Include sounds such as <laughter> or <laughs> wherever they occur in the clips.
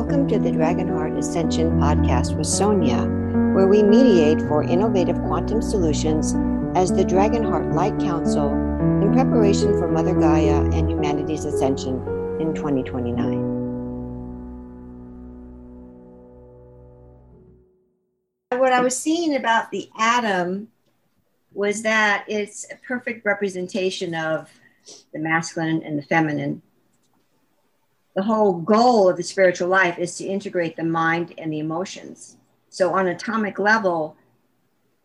Welcome to the Dragonheart Ascension podcast with Sonia, where we mediate for innovative quantum solutions as the Dragonheart Light Council in preparation for Mother Gaia and humanity's ascension in 2029. What I was seeing about the atom was that it's a perfect representation of the masculine and the feminine the whole goal of the spiritual life is to integrate the mind and the emotions. So, on atomic level,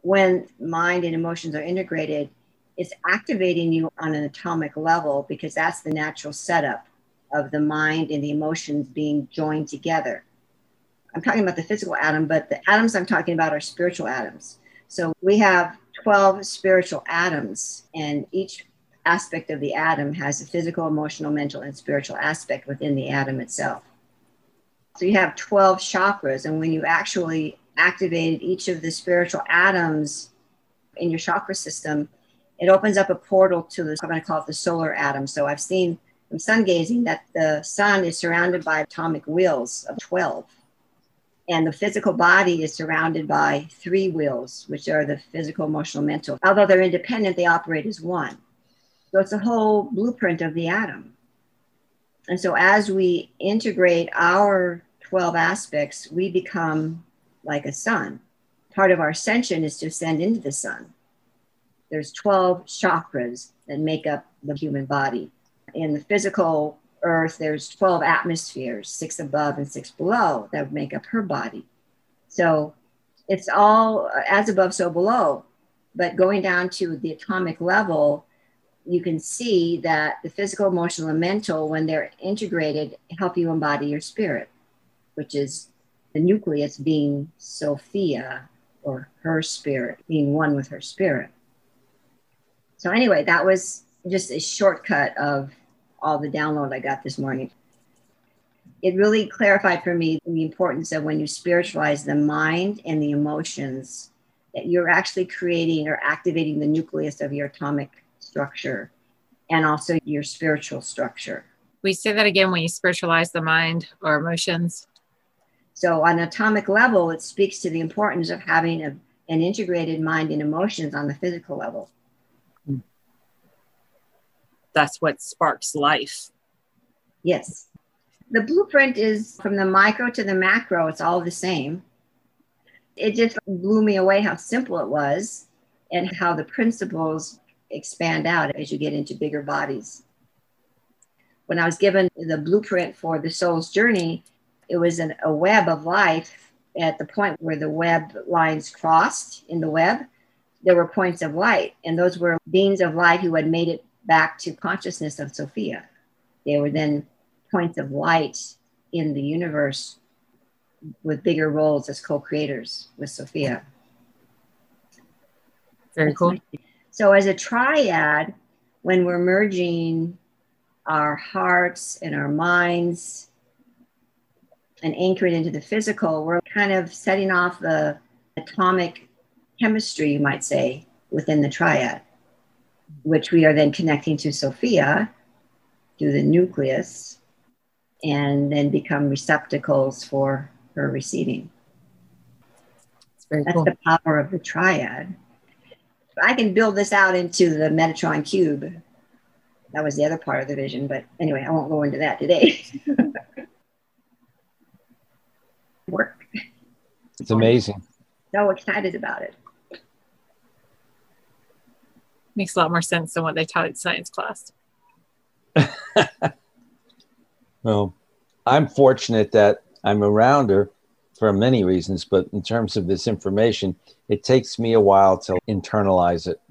when mind and emotions are integrated, it's activating you on an atomic level because that's the natural setup of the mind and the emotions being joined together. I'm talking about the physical atom, but the atoms I'm talking about are spiritual atoms. So we have 12 spiritual atoms, and each aspect of the atom has a physical, emotional, mental, and spiritual aspect within the atom itself. So you have 12 chakras, and when you actually activated each of the spiritual atoms in your chakra system, it opens up a portal to this, I'm going to call it the solar atom. So I've seen from sun gazing that the sun is surrounded by atomic wheels of 12. And the physical body is surrounded by three wheels, which are the physical, emotional, mental. Although they're independent, they operate as one. So it's a whole blueprint of the atom. And so as we integrate our 12 aspects, we become like a sun. Part of our ascension is to ascend into the sun. There's 12 chakras that make up the human body. In the physical earth, there's 12 atmospheres, six above and six below, that make up her body. So it's all as above, so below. But going down to the atomic level, you can see that the physical, emotional, and mental, when they're integrated, help you embody your spirit, which is the nucleus being Sophia or her spirit, being one with her spirit. So, anyway, that was just a shortcut of all the download I got this morning. It really clarified for me the importance of when you spiritualize the mind and the emotions, that you're actually creating or activating the nucleus of your atomic structure and also your spiritual structure. We say that again when you spiritualize the mind or emotions. So, on atomic level, it speaks to the importance of having a, an integrated mind and emotions on the physical level. Hmm. That's what sparks life. Yes. The blueprint is from the micro to the macro, it's all the same. It just blew me away how simple it was and how the principles expand out as you get into bigger bodies. When I was given the blueprint for the soul's journey, it was an, a web of life at the point where the web lines crossed in the web. There were points of light, and those were beings of light who had made it back to consciousness of Sophia. They were then points of light in the universe with bigger roles as co creators with Sophia. Very cool. So, as a triad, when we're merging our hearts and our minds and anchoring into the physical, we're kind of setting off the atomic chemistry, you might say, within the triad, which we are then connecting to Sophia through the nucleus and then become receptacles for her receiving. That's cool. the power of the triad. I can build this out into the Metatron cube. That was the other part of the vision, but anyway, I won't go into that today. <laughs> Work. It's amazing. So excited about it. Makes a lot more sense than what they taught in science class. <laughs> well, I'm fortunate that I'm around her for many reasons, but in terms of this information, it takes me a while to internalize it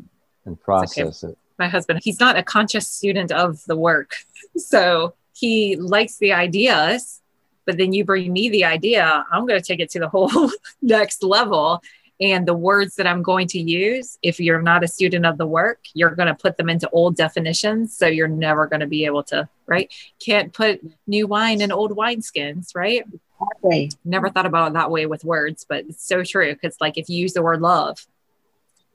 and process okay. it. My husband, he's not a conscious student of the work. <laughs> So he likes the ideas, but then you bring me the idea, I'm going to take it to the whole <laughs> next level. And the words that I'm going to use, if you're not a student of the work, you're going to put them into old definitions. So you're never going to be able to, right? Can't put new wine in old wineskins, right? Exactly. Never thought about it that way with words, but it's so true. Because, like, if you use the word love,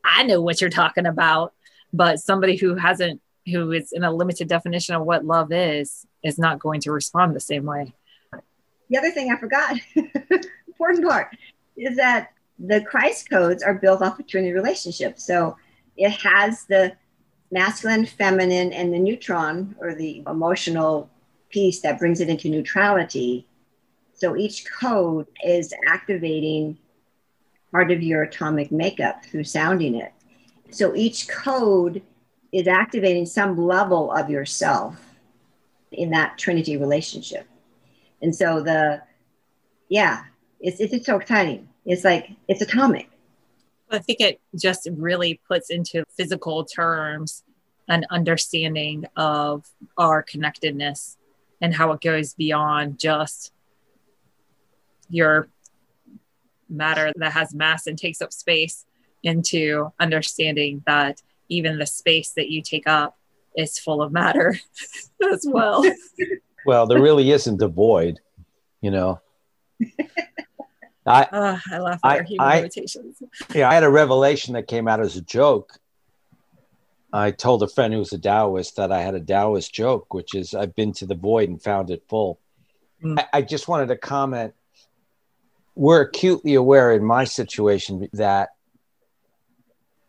I know what you're talking about, but somebody who hasn't, who is in a limited definition of what love is, is not going to respond the same way. the other thing I forgot, <laughs> important part, is that the Christ codes are built off a Trinity relationship. So it has the masculine, feminine, and the neutron or the emotional piece that brings it into neutrality. So each code is activating part of your atomic makeup through sounding it. So each code is activating some level of yourself in that Trinity relationship. And so the, yeah, it's, it's, it's so exciting. It's like, it's atomic. I think it just really puts into physical terms an understanding of our connectedness and how it goes beyond just your matter that has mass and takes up space into understanding that even the space that you take up is full of matter <laughs> as well. Well, there really isn't a void, you know. I, uh, I laugh at I, human I, limitations. Yeah, I had a revelation that came out as a joke. I told a friend who was a Taoist that I had a Taoist joke, which is I've been to the void and found it full. Mm. I, I just wanted to comment. We're acutely aware in my situation that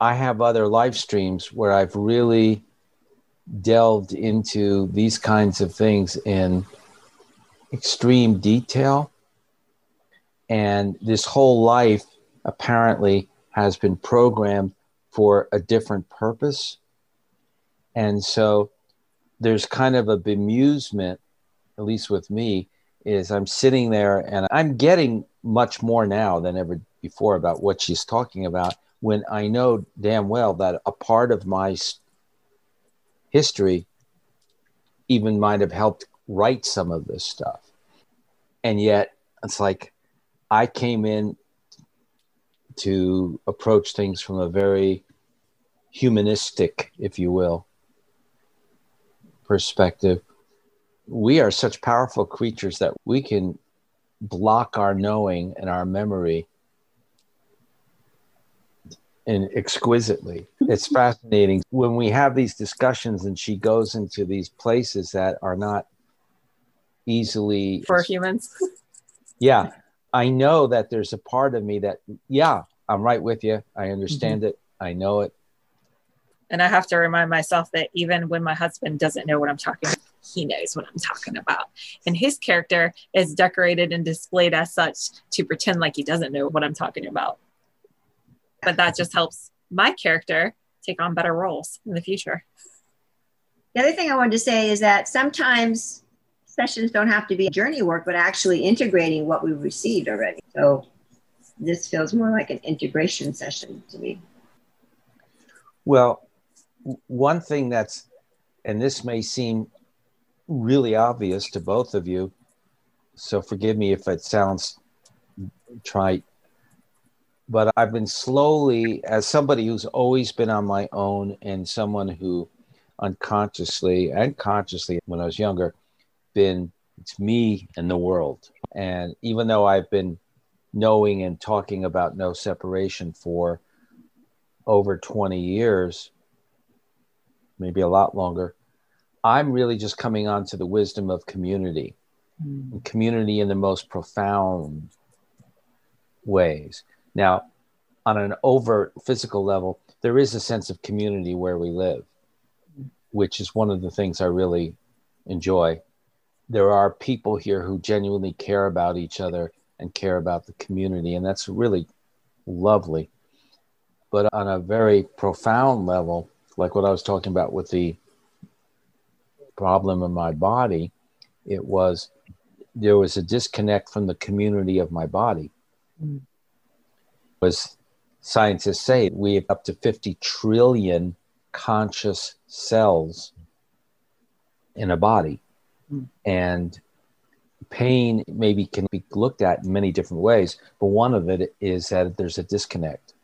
I have other live streams where I've really delved into these kinds of things in extreme detail. And this whole life apparently has been programmed for a different purpose. And so there's kind of a bemusement, at least with me, is I'm sitting there and I'm getting much more now than ever before about what she's talking about when I know damn well that a part of my history even might have helped write some of this stuff. And yet it's like I came in to approach things from a very humanistic, if you will, perspective. We are such powerful creatures that we can block our knowing and our memory and exquisitely. It's fascinating when we have these discussions and she goes into these places that are not easily for humans. <laughs> yeah. I know that there's a part of me that, yeah, I'm right with you. I understand mm-hmm. it. I know it. And I have to remind myself that even when my husband doesn't know what I'm talking about, he knows what I'm talking about. And his character is decorated and displayed as such to pretend like he doesn't know what I'm talking about but that just helps my character take on better roles in the future. The other thing I wanted to say is that sometimes sessions don't have to be journey work, but actually integrating what we've received already. So this feels more like an integration session to me. Well, one thing that's, and this may seem really obvious to both of you, so forgive me if it sounds trite, but I've been slowly, as somebody who's always been on my own and someone who unconsciously and consciously, when I was younger, been it's me and the world. And even though I've been knowing and talking about no separation for over 20 years, maybe a lot longer, I'm really just coming on to the wisdom of community, mm. community in the most profound ways. Now, on an overt physical level, there is a sense of community where we live, which is one of the things I really enjoy. There are people here who genuinely care about each other and care about the community, and that's really lovely. But on a very profound level, like what I was talking about with the problem in my body, it was there was a disconnect from the community of my body. Mm was scientists say we have up to 50 trillion conscious cells in a body. Mm. And pain maybe can be looked at in many different ways, but one of it is that there's a disconnect.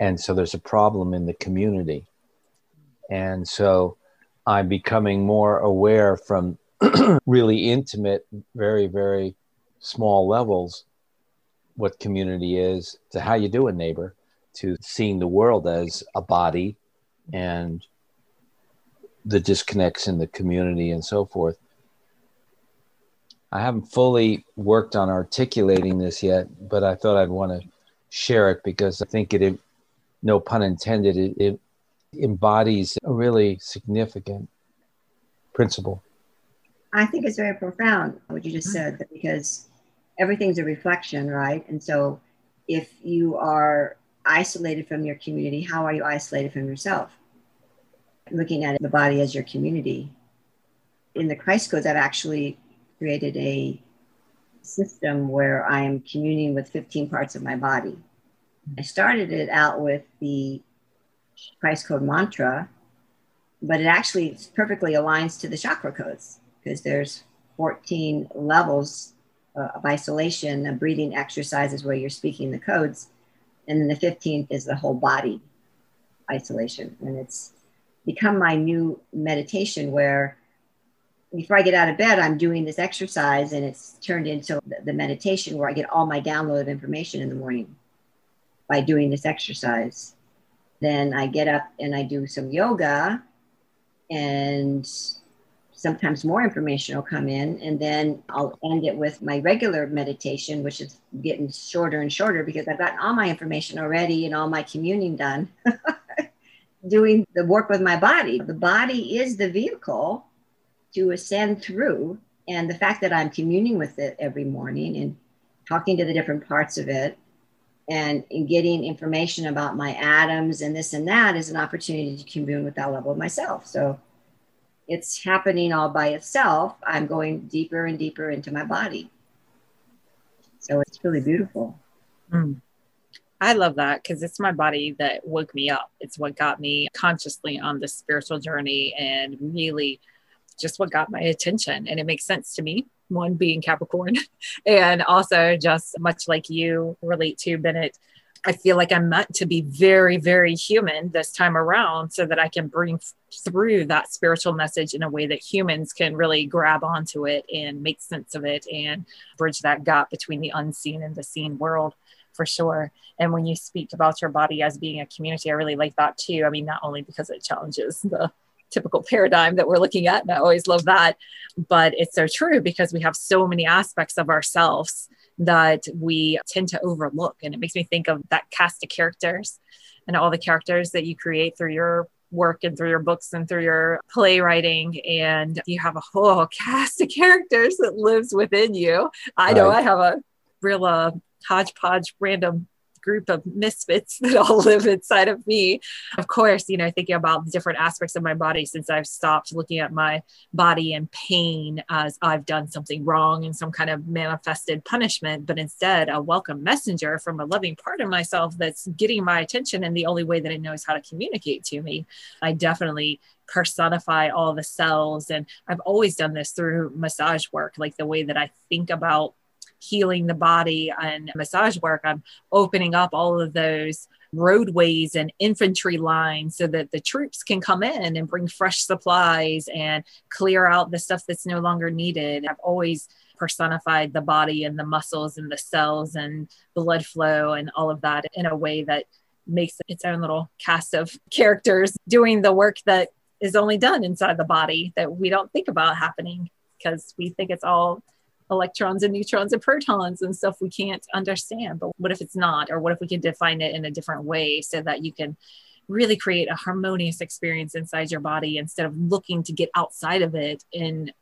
And so there's a problem in the community. And so I'm becoming more aware from <clears throat> really intimate, very, very small levels what community is to how you do a neighbor to seeing the world as a body and the disconnects in the community and so forth. I haven't fully worked on articulating this yet, but I thought I'd want to share it because I think it, no pun intended, it, it embodies a really significant principle. I think it's very profound what you just said because everything's a reflection, right? And so if you are isolated from your community, how are you isolated from yourself? Looking at the body as your community. In the Christ Codes, I've actually created a system where I am communing with 15 parts of my body. I started it out with the Christ Code mantra, but it actually perfectly aligns to the chakra codes because there's 14 levels uh, of isolation, of breathing exercises where you're speaking the codes. And then the 15th is the whole body isolation. And it's become my new meditation where before I get out of bed, I'm doing this exercise and it's turned into the meditation where I get all my download of information in the morning by doing this exercise. Then I get up and I do some yoga and sometimes more information will come in and then I'll end it with my regular meditation, which is getting shorter and shorter because I've gotten all my information already and all my communing done. <laughs> Doing the work with my body. The body is the vehicle to ascend through. And the fact that I'm communing with it every morning and talking to the different parts of it and, getting information about my atoms and this and that is an opportunity to commune with that level of myself. So it's happening all by itself. I'm going deeper and deeper into my body. So it's really beautiful. Mm. I love that because it's my body that woke me up. It's what got me consciously on this spiritual journey and really just what got my attention. And it makes sense to me, one being Capricorn, <laughs> and also just much like you relate to Bennett. I feel like I'm meant to be very, very human this time around so that I can bring through that spiritual message in a way that humans can really grab onto it and make sense of it and bridge that gap between the unseen and the seen world for sure. And when you speak about your body as being a community, I really like that too. I mean, not only because it challenges the typical paradigm that we're looking at. And I always love that. But it's so true because we have so many aspects of ourselves that we tend to overlook. And it makes me think of that cast of characters and all the characters that you create through your work and through your books and through your playwriting and you have a whole <laughs> cast of characters that lives within you i know i have a real uh, hodgepodge random group of misfits <laughs> that all live inside of me. Of course, you know, thinking about the different aspects of my body since I've stopped looking at my body and pain as I've done something wrong and some kind of manifested punishment, but instead a welcome messenger from a loving part of myself that's getting my attention and the only way that it knows how to communicate to me. I definitely personify all the cells. And I've always done this through massage work, like the way that I think about healing the body and massage work, I'm opening up all of those roadways and infantry lines so that the troops can come in and bring fresh supplies and clear out the stuff that's no longer needed. I've always personified the body and the muscles and the cells and blood flow and all of that in a way that makes its own little cast of characters doing the work that is only done inside the body that we don't think about happening because we think it's all electrons and neutrons and protons and stuff we can't understand. But what if it's not? Or what if we can define it in a different way so that you can really create a harmonious experience inside your body instead of looking to get outside of it in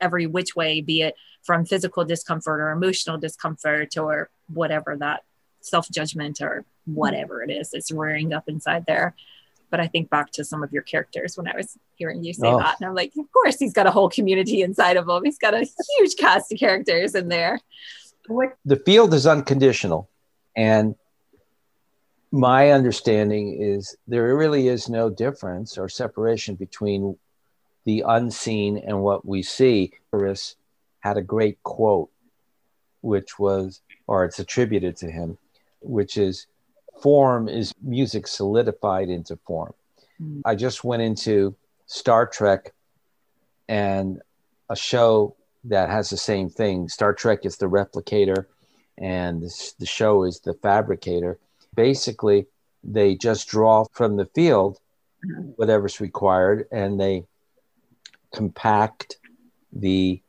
every which way, be it from physical discomfort or emotional discomfort or whatever that self judgment or whatever it is that's rearing up inside there. But I think back to some of your characters when I was hearing you say oh. that. And I'm like, of course, he's got a whole community inside of him. He's got a huge cast of characters in there. The field is unconditional. And my understanding is there really is no difference or separation between the unseen and what we see. Chris had a great quote, which was, or it's attributed to him, which is form is music solidified into form. Mm. I just went into Star Trek and a show that has the same thing. Star Trek is the replicator, and this, the show is the fabricator. Basically, they just draw from the field mm-hmm. whatever's required and they compact the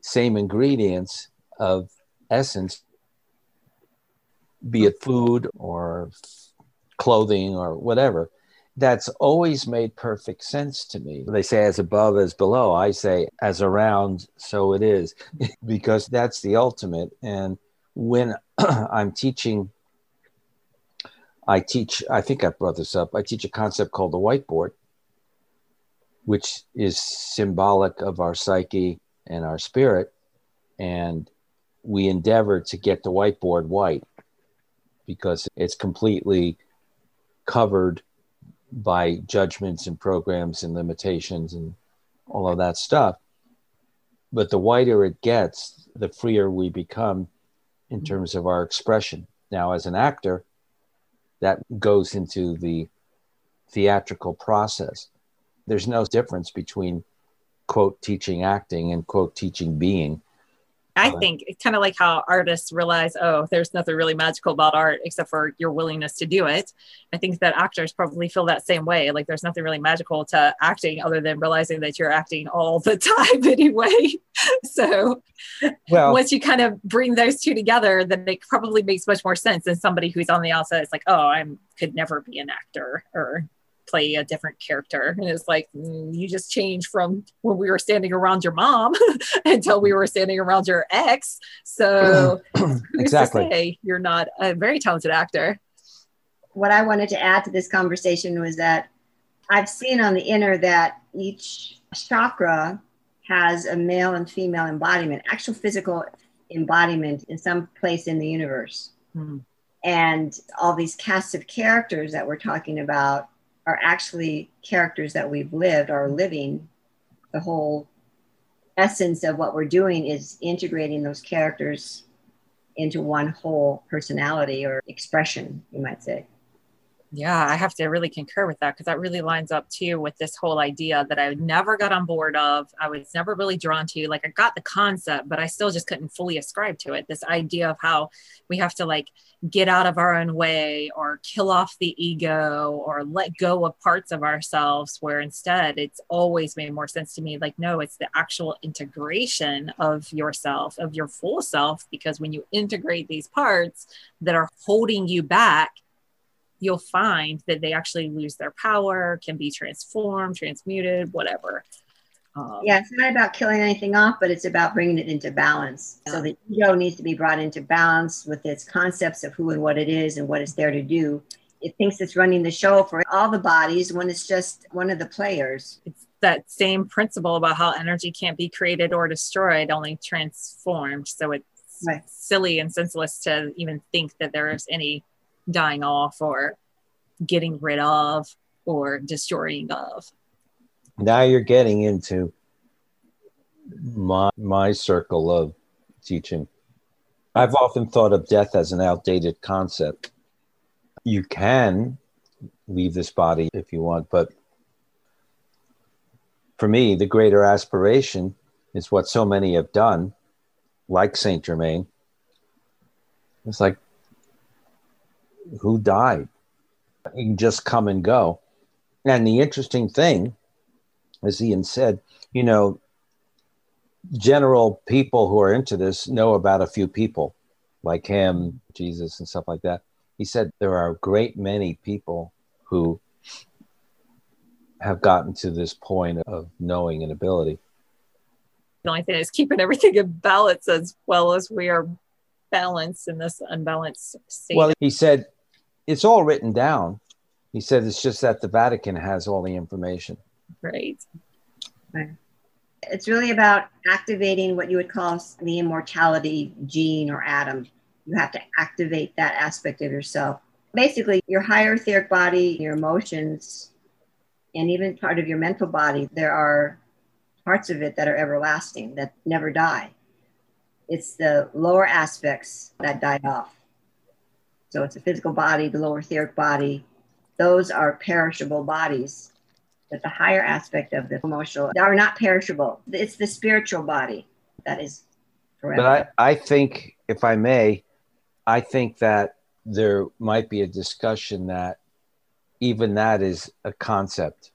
same ingredients of essence, be it food or clothing or whatever. That's always made perfect sense to me. They say as above, as below. I say as around, so it is, <laughs> because that's the ultimate. And when <clears throat> I'm teaching, I teach, I think I brought this up, I teach a concept called the whiteboard, which is symbolic of our psyche and our spirit. And we endeavor to get the whiteboard white because it's completely covered by judgments and programs and limitations and all of that stuff. But the whiter it gets, the freer we become in terms of our expression. Now, as an actor, that goes into the theatrical process. There's no difference between quote teaching acting and quote teaching being. I think it's kind of like how artists realize, oh, there's nothing really magical about art except for your willingness to do it. I think that actors probably feel that same way. Like there's nothing really magical to acting other than realizing that you're acting all the <laughs> time anyway. <laughs> so well, once you kind of bring those two together, then it probably makes much more sense than somebody who's on the outside. It's like, oh, I could never be an actor or play a different character. And it's like, mm, you just changed from when we were standing around your mom <laughs> until we were standing around your ex. So <clears throat> exactly. you're not a very talented actor. What I wanted to add to this conversation was that I've seen on the inner that each chakra has a male and female embodiment, actual physical embodiment in some place in the universe. Mm. And all these casts of characters that we're talking about are actually characters that we've lived are living the whole essence of what we're doing is integrating those characters into one whole personality or expression you might say yeah, I have to really concur with that because that really lines up too with this whole idea that I never got on board of. I was never really drawn to. Like I got the concept, but I still just couldn't fully ascribe to it. This idea of how we have to like get out of our own way or kill off the ego or let go of parts of ourselves, where instead it's always made more sense to me. Like, no, it's the actual integration of yourself, of your full self, because when you integrate these parts that are holding you back, you'll find that they actually lose their power, can be transformed, transmuted, whatever. Um, yeah, it's not about killing anything off, but it's about bringing it into balance. Yeah. So the ego needs to be brought into balance with its concepts of who and what it is and what it's there to do. It thinks it's running the show for all the bodies when it's just one of the players. It's that same principle about how energy can't be created or destroyed, only transformed. So it's right. silly and senseless to even think that there is any dying off or getting rid of or destroying of. Now you're getting into my my circle of teaching. I've often thought of death as an outdated concept. You can leave this body if you want, but for me, the greater aspiration is what so many have done, like Saint Germain. It's like who died. You can just come and go. And the interesting thing, as Ian said, you know, general people who are into this know about a few people like him, Jesus, and stuff like that. He said there are a great many people who have gotten to this point of knowing and ability. The only thing is keeping everything in balance as well as we are balanced in this unbalanced state. Well, he said it's all written down. He said it's just that the Vatican has all the information. Right. right. It's really about activating what you would call the immortality gene or atom. You have to activate that aspect of yourself. Basically, your higher etheric body, your emotions, and even part of your mental body, there are parts of it that are everlasting, that never die. It's the lower aspects that die off. So it's a physical body, the lower etheric body. Those are perishable bodies. But the higher aspect of the emotional are not perishable. It's the spiritual body that is forever. But I, I think, if I may, I think that there might be a discussion that even that is a concept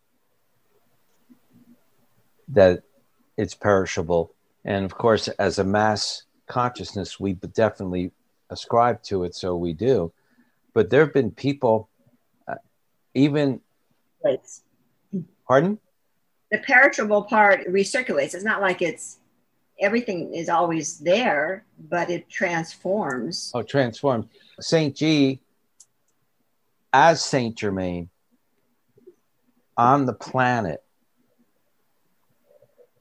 that it's perishable And of course, as a mass consciousness, we definitely ascribe to it, so we do. But there have been people, uh, even. Right. Pardon? The perishable part recirculates. It's not like it's everything is always there, but it transforms. Oh, transforms. Saint G, as Saint Germain, on the planet,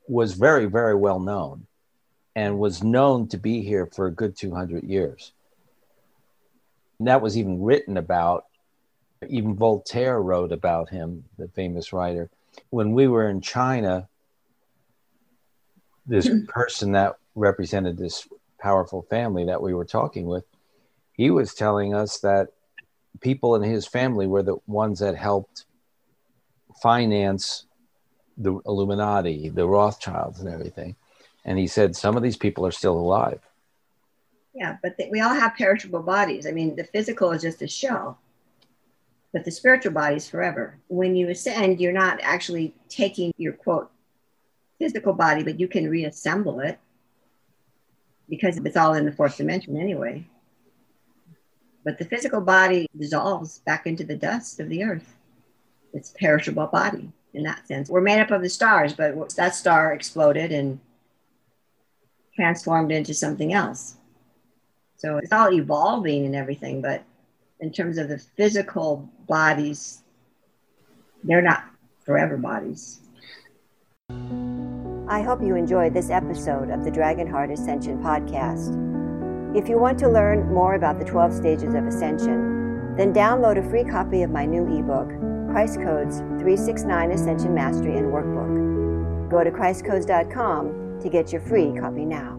was very, very well known and was known to be here for a good 200 years. And that was even written about, even Voltaire wrote about him, the famous writer. When we were in China, this hmm. person that represented this powerful family that we were talking with, he was telling us that people in his family were the ones that helped finance the Illuminati, the Rothschilds, and everything. And he said some of these people are still alive. Yeah, but we all have perishable bodies. I mean, the physical is just a shell, but the spiritual body is forever. When you ascend, you're not actually taking your quote physical body, but you can reassemble it because it's all in the fourth dimension anyway. But the physical body dissolves back into the dust of the earth. It's perishable body in that sense. We're made up of the stars, but that star exploded and transformed into something else. So it's all evolving and everything, but in terms of the physical bodies, they're not forever bodies. I hope you enjoyed this episode of the Dragonheart Ascension podcast. If you want to learn more about the 12 stages of ascension, then download a free copy of my new ebook, Christ Codes 369 Ascension Mastery and Workbook. Go to ChristCodes.com to get your free copy now.